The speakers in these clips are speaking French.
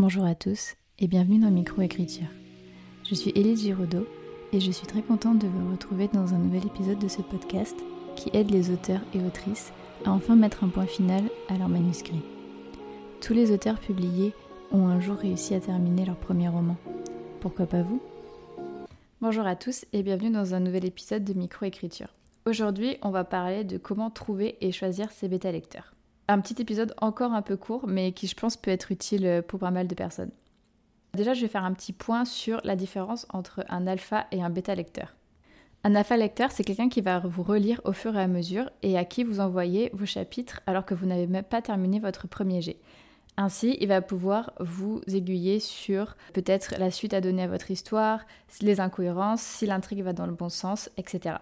Bonjour à tous et bienvenue dans Microécriture. Je suis Élise Giraudot et je suis très contente de vous retrouver dans un nouvel épisode de ce podcast qui aide les auteurs et autrices à enfin mettre un point final à leur manuscrit. Tous les auteurs publiés ont un jour réussi à terminer leur premier roman. Pourquoi pas vous? Bonjour à tous et bienvenue dans un nouvel épisode de Microécriture. Aujourd'hui, on va parler de comment trouver et choisir ses bêta-lecteurs un petit épisode encore un peu court, mais qui je pense peut être utile pour pas mal de personnes. Déjà, je vais faire un petit point sur la différence entre un alpha et un bêta lecteur. Un alpha lecteur, c'est quelqu'un qui va vous relire au fur et à mesure et à qui vous envoyez vos chapitres alors que vous n'avez même pas terminé votre premier jet. Ainsi, il va pouvoir vous aiguiller sur peut-être la suite à donner à votre histoire, les incohérences, si l'intrigue va dans le bon sens, etc.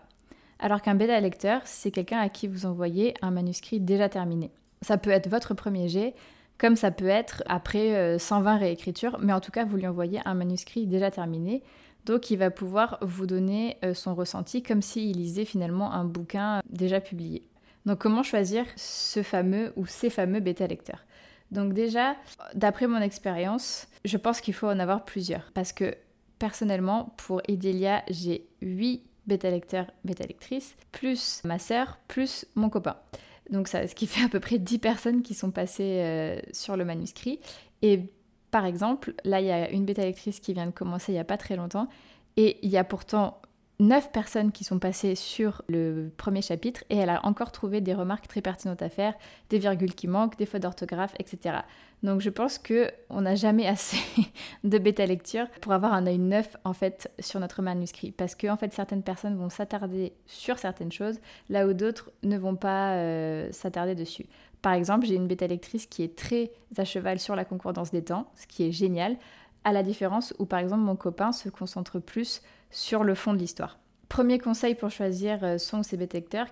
Alors qu'un bêta lecteur, c'est quelqu'un à qui vous envoyez un manuscrit déjà terminé. Ça peut être votre premier jet, comme ça peut être après 120 euh, réécritures, mais en tout cas, vous lui envoyez un manuscrit déjà terminé. Donc, il va pouvoir vous donner euh, son ressenti comme s'il lisait finalement un bouquin déjà publié. Donc, comment choisir ce fameux ou ces fameux bêta-lecteurs? Donc, déjà, d'après mon expérience, je pense qu'il faut en avoir plusieurs. Parce que personnellement, pour Idelia, j'ai 8 bêta-lecteurs, bêta-lectrices, plus ma sœur, plus mon copain. Donc ça, ce qui fait à peu près 10 personnes qui sont passées euh, sur le manuscrit. Et par exemple, là, il y a une bêta lectrice qui vient de commencer il n'y a pas très longtemps. Et il y a pourtant 9 personnes qui sont passées sur le premier chapitre et elle a encore trouvé des remarques très pertinentes à faire, des virgules qui manquent, des fautes d'orthographe, etc. Donc je pense que on n'a jamais assez de bêta lecture pour avoir un œil neuf en fait sur notre manuscrit parce que en fait certaines personnes vont s'attarder sur certaines choses là où d'autres ne vont pas euh, s'attarder dessus. Par exemple, j'ai une bêta lectrice qui est très à cheval sur la concordance des temps, ce qui est génial, à la différence où par exemple mon copain se concentre plus sur le fond de l'histoire. Premier conseil pour choisir euh, son ou ses bêta-lecteurs,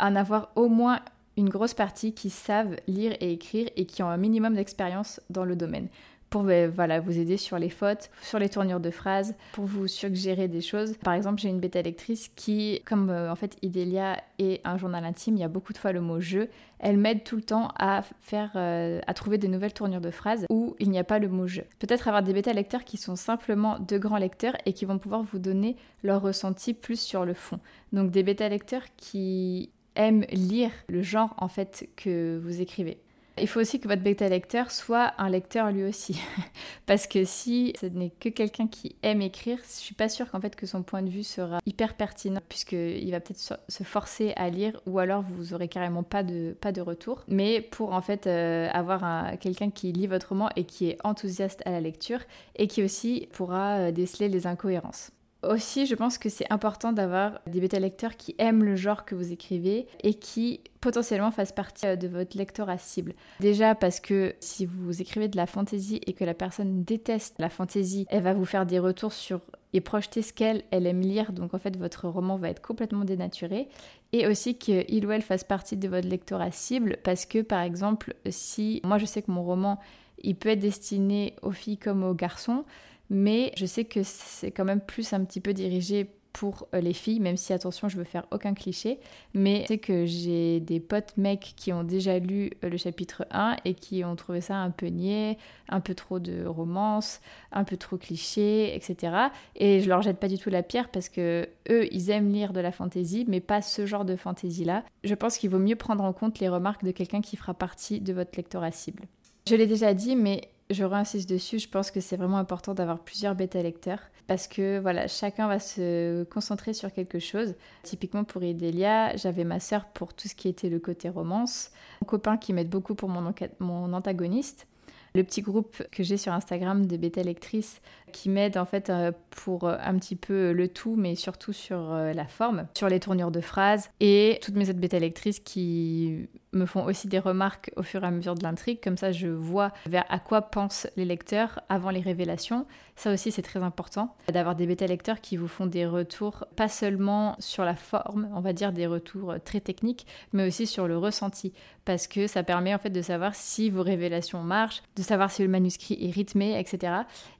en avoir au moins une grosse partie qui savent lire et écrire et qui ont un minimum d'expérience dans le domaine pour ben, voilà, vous aider sur les fautes, sur les tournures de phrases, pour vous suggérer des choses. Par exemple, j'ai une bêta lectrice qui, comme euh, en fait Idélia est un journal intime, il y a beaucoup de fois le mot jeu, elle m'aide tout le temps à faire, euh, à trouver de nouvelles tournures de phrases où il n'y a pas le mot jeu. Peut-être avoir des bêta lecteurs qui sont simplement de grands lecteurs et qui vont pouvoir vous donner leur ressenti plus sur le fond. Donc des bêta lecteurs qui aiment lire le genre en fait que vous écrivez. Il faut aussi que votre bêta lecteur soit un lecteur lui aussi. Parce que si ce n'est que quelqu'un qui aime écrire, je suis pas sûre qu'en fait que son point de vue sera hyper pertinent puisqu'il va peut-être se forcer à lire ou alors vous aurez carrément pas de, pas de retour. Mais pour en fait euh, avoir quelqu'un qui lit votre roman et qui est enthousiaste à la lecture et qui aussi pourra euh, déceler les incohérences. Aussi, je pense que c'est important d'avoir des bêta-lecteurs qui aiment le genre que vous écrivez et qui potentiellement fassent partie euh, de votre lectorat cible. Déjà parce que si vous écrivez de la fantaisie et que la personne déteste la fantaisie, elle va vous faire des retours sur et projeter ce qu'elle elle aime lire, donc en fait votre roman va être complètement dénaturé. Et aussi qu'il ou elle fasse partie de votre lectorat cible parce que par exemple, si moi je sais que mon roman il peut être destiné aux filles comme aux garçons, mais je sais que c'est quand même plus un petit peu dirigé pour euh, les filles, même si attention, je veux faire aucun cliché, mais sais que j'ai des potes mecs qui ont déjà lu euh, le chapitre 1 et qui ont trouvé ça un peu niais, un peu trop de romance, un peu trop cliché, etc. Et je leur jette pas du tout la pierre parce que eux, ils aiment lire de la fantaisie, mais pas ce genre de fantaisie-là. Je pense qu'il vaut mieux prendre en compte les remarques de quelqu'un qui fera partie de votre lectorat cible. Je l'ai déjà dit, mais je réinsiste dessus, je pense que c'est vraiment important d'avoir plusieurs bêta lecteurs parce que voilà, chacun va se concentrer sur quelque chose. Typiquement pour Idélia, j'avais ma sœur pour tout ce qui était le côté romance, mon copain qui m'aide beaucoup pour mon, mon antagoniste le petit groupe que j'ai sur Instagram de bêta lectrices qui m'aide en fait euh, pour euh, un petit peu le tout, mais surtout sur euh, la forme, sur les tournures de phrases et toutes mes autres bêta lectrices qui me font aussi des remarques au fur et à mesure de l'intrigue, comme ça je vois vers à quoi pensent les lecteurs avant les révélations. Ça aussi c'est très important d'avoir des bêta lecteurs qui vous font des retours pas seulement sur la forme, on va dire des retours très techniques, mais aussi sur le ressenti parce que ça permet en fait de savoir si vos révélations marchent, de savoir si le manuscrit est rythmé, etc.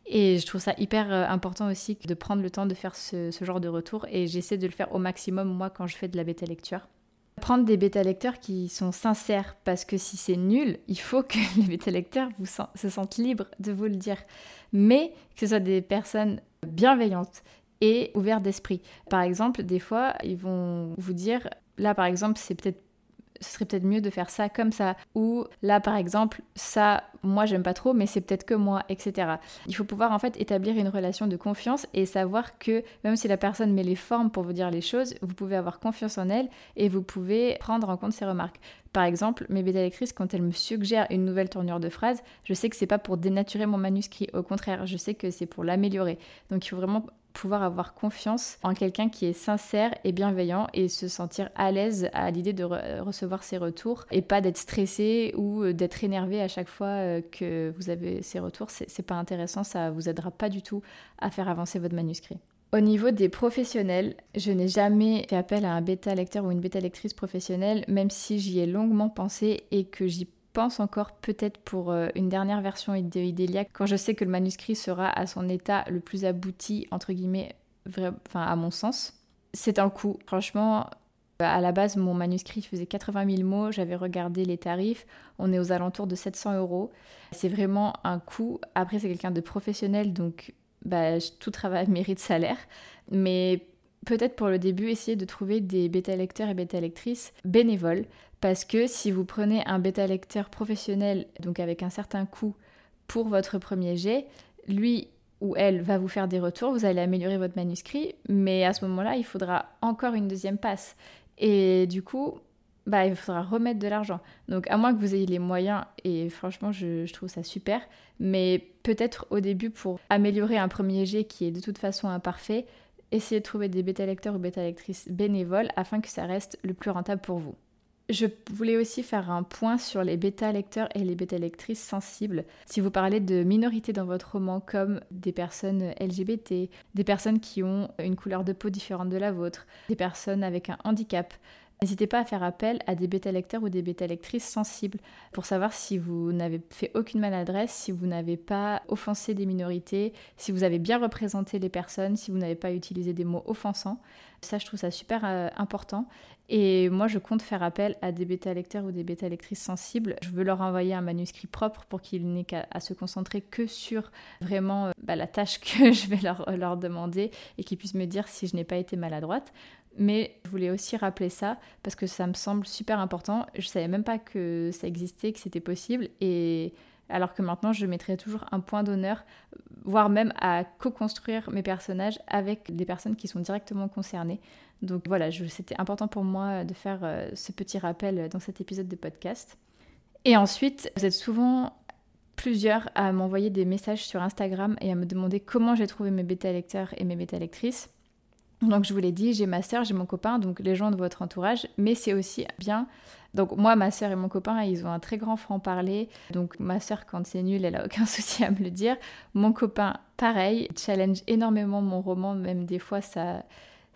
Et je trouve ça hyper euh, important aussi de prendre le temps de faire ce, genre de retour et j'essaie de le faire au maximum moi quand je fais de la bêta lecture. prendre des bêta-lecteurs qui sont sincères, parce que si c'est nul, il faut que les bêta-lecteurs se sentent libres de vous le dire. Mais que ce soit des personnes bienveillantes et ouvertes d'esprit. Par exemple, des fois, ils vont vous dire, là par exemple, c'est peut-être ce serait peut-être mieux de faire ça comme ça. Ou là, par exemple, ça, moi, j'aime pas trop, mais c'est peut-être que moi, etc. Il faut pouvoir en fait établir une relation de confiance et savoir que même si la personne met les formes pour vous dire les choses, vous pouvez avoir confiance en elle et vous pouvez prendre en compte ses remarques. Par exemple, mes bêta quand elles me suggèrent une nouvelle tournure de phrase, je sais que c'est pas pour dénaturer mon manuscrit. Au contraire, je sais que c'est pour l'améliorer. Donc il faut vraiment pouvoir avoir confiance en quelqu'un qui est sincère et bienveillant et se sentir à l'aise à l'idée de recevoir ses retours et pas d'être stressé ou euh, d'être énervé à chaque fois euh, que vous avez ces retours. C'est pas intéressant, ça vous aidera pas du tout à faire avancer votre manuscrit. Au niveau des professionnels, je n'ai jamais fait appel à un bêta lecteur ou une bêta lectrice professionnelle, même si j'y ai longuement pensé et que j'y pense encore peut-être pour euh, une dernière version de quand je sais que le manuscrit sera à son état le plus abouti, entre guillemets, enfin à mon sens. C'est un coût. Franchement, à la base, mon manuscrit faisait 80 000 mots, j'avais regardé les tarifs, on est aux alentours de 700 euros. C'est vraiment un coût. Après, c'est quelqu'un de professionnel, donc bah, tout travail mérite salaire. Mais peut-être pour le début, essayer de trouver des bêta-lecteurs et bêta-lectrices bénévoles. Parce que si vous prenez un bêta-lecteur professionnel, donc avec un certain coût pour votre premier jet, lui ou elle va vous faire des retours, vous allez améliorer votre manuscrit, mais à ce moment-là, il faudra encore une deuxième passe. Et du coup, bah, il faudra remettre de l'argent. Donc à moins que vous ayez les moyens, et franchement je, je trouve ça super, mais peut-être au début pour améliorer un premier jet qui est de toute façon imparfait, essayez de trouver des bêta-lecteurs ou bêta-lectrices bénévoles afin que ça reste le plus rentable pour vous. Je voulais aussi faire un point sur les bêta-lecteurs et les bêta-lectrices sensibles. Si vous parlez de minorités dans votre roman comme des personnes LGBT, des personnes qui ont une couleur de peau différente de la vôtre, des personnes avec un handicap, N'hésitez pas à faire appel à des bêta-lecteurs ou des bêta-lectrices sensibles pour savoir si vous n'avez fait aucune maladresse, si vous n'avez pas offensé des minorités, si vous avez bien représenté les personnes, si vous n'avez pas utilisé des mots offensants. Ça, je trouve ça super euh, important. Et moi, je compte faire appel à des bêta-lecteurs ou des bêta-lectrices sensibles. Je veux leur envoyer un manuscrit propre pour qu'ils n'aient qu'à se concentrer que sur vraiment euh, bah, la tâche que je vais leur, leur demander et qu'ils puissent me dire si je n'ai pas été maladroite. Mais je voulais aussi rappeler ça parce que ça me semble super important. Je savais même pas que ça existait, que c'était possible. Et alors que maintenant, je mettrais toujours un point d'honneur, voire même à co-construire mes personnages avec des personnes qui sont directement concernées. Donc voilà, c'était important pour moi de faire euh, ce petit rappel dans cet épisode de podcast. Et ensuite, vous êtes souvent plusieurs à m'envoyer des messages sur Instagram et à me demander comment j'ai trouvé mes bêta lecteurs et mes bêta lectrices. Donc je vous l'ai dit, j'ai ma sœur, j'ai mon copain, donc les gens de votre entourage, mais c'est aussi bien. Donc moi, ma sœur et mon copain, ils ont un très grand franc-parler. Donc ma sœur, quand c'est nul, elle a aucun souci à me le dire. Mon copain, pareil, challenge énormément mon roman, même des fois ça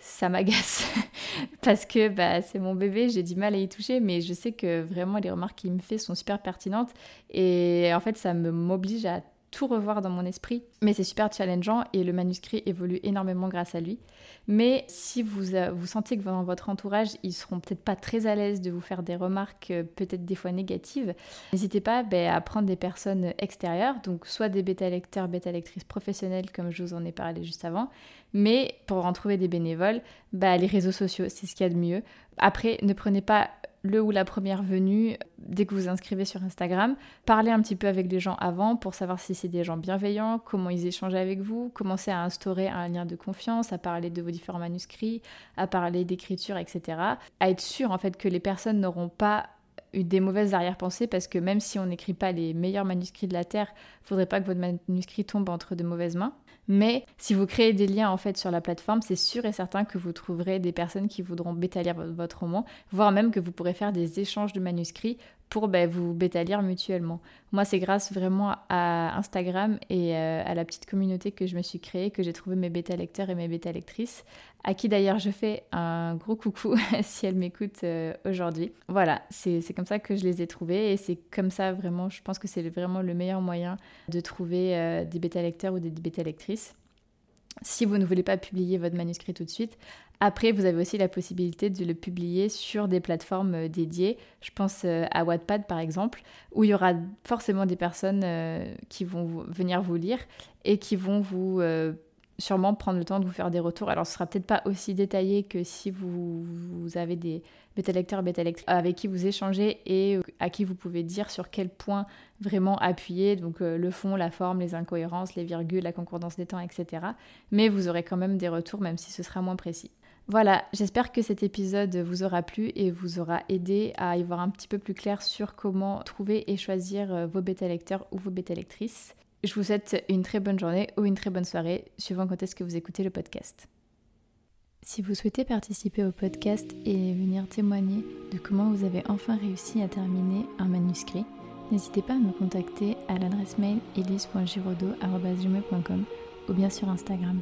ça m'agace parce que bah, c'est mon bébé, j'ai du mal à y toucher, mais je sais que vraiment les remarques qu'il me fait sont super pertinentes et en fait ça me m'oblige à tout revoir dans mon esprit. Mais c'est super challengeant et le manuscrit évolue énormément grâce à lui. Mais si vous, euh, vous sentez que dans votre entourage, ils seront peut-être pas très à l'aise de vous faire des remarques euh, peut-être des fois négatives, n'hésitez pas ben, à prendre des personnes extérieures, donc soit des bêta-lecteurs, bêta-lectrices professionnelles comme je vous en ai parlé juste avant, mais pour en trouver des bénévoles, ben, les réseaux sociaux, c'est ce qu'il y a de mieux. Après, ne prenez pas le ou la première venue dès que vous vous inscrivez sur Instagram. Parlez un petit peu avec les gens avant pour savoir si c'est des gens bienveillants, comment ils échangent avec vous, commencez à instaurer un lien de confiance, à parler de vos différents manuscrits, à parler d'écriture, etc. À être sûr en fait que les personnes n'auront pas eu des mauvaises arrière-pensées parce que même si on n'écrit pas les meilleurs manuscrits de la Terre, faudrait pas que votre manuscrit tombe entre de mauvaises mains. Mais si vous créez des liens en fait sur la plateforme, c'est sûr et certain que vous trouverez des personnes qui voudront bêta-lire votre roman, voire même que vous pourrez faire des échanges de manuscrits pour ben, vous bêta-lire mutuellement. Moi, c'est grâce vraiment à Instagram et euh, à la petite communauté que je me suis créée que j'ai trouvé mes bêta-lecteurs et mes bêta-lectrices, à qui d'ailleurs je fais un gros coucou si elles m'écoutent euh, aujourd'hui. Voilà, c'est comme ça que je les ai trouvées et c'est comme ça vraiment, je pense que c'est vraiment le meilleur moyen de trouver euh, des bêta-lecteurs ou des bêta-lectrices. Si vous ne voulez pas publier votre manuscrit tout de suite, Après, vous avez aussi la possibilité de le publier sur des plateformes euh, dédiées. Je pense euh, à Wattpad par exemple, où il y aura forcément des personnes qui vont venir vous lire et qui vont vous sûrement prendre le temps de vous faire des retours. Alors ce sera peut-être pas aussi détaillé que si vous, avez des bêta lecteurs, bêta lectrices avec qui vous échangez et euh, à qui vous pouvez dire sur quel point vraiment appuyer, donc euh, le fond, la forme, les incohérences, les virgules, la concordance des temps, etc. Mais vous aurez quand même des retours même si ce sera moins précis. Voilà, j'espère que cet épisode vous aura plu et vous aura aidé à y voir un petit peu plus clair sur comment trouver et choisir euh, vos bêta lecteurs ou vos bêta lectrices. Je vous souhaite une très bonne journée ou une très bonne soirée, suivant quand est-ce que vous écoutez le podcast. Si vous souhaitez participer au podcast et venir témoigner de comment vous avez enfin réussi à terminer un manuscrit, n'hésitez pas à me contacter à l'adresse mail elise.girodo.com ou bien sur Instagram.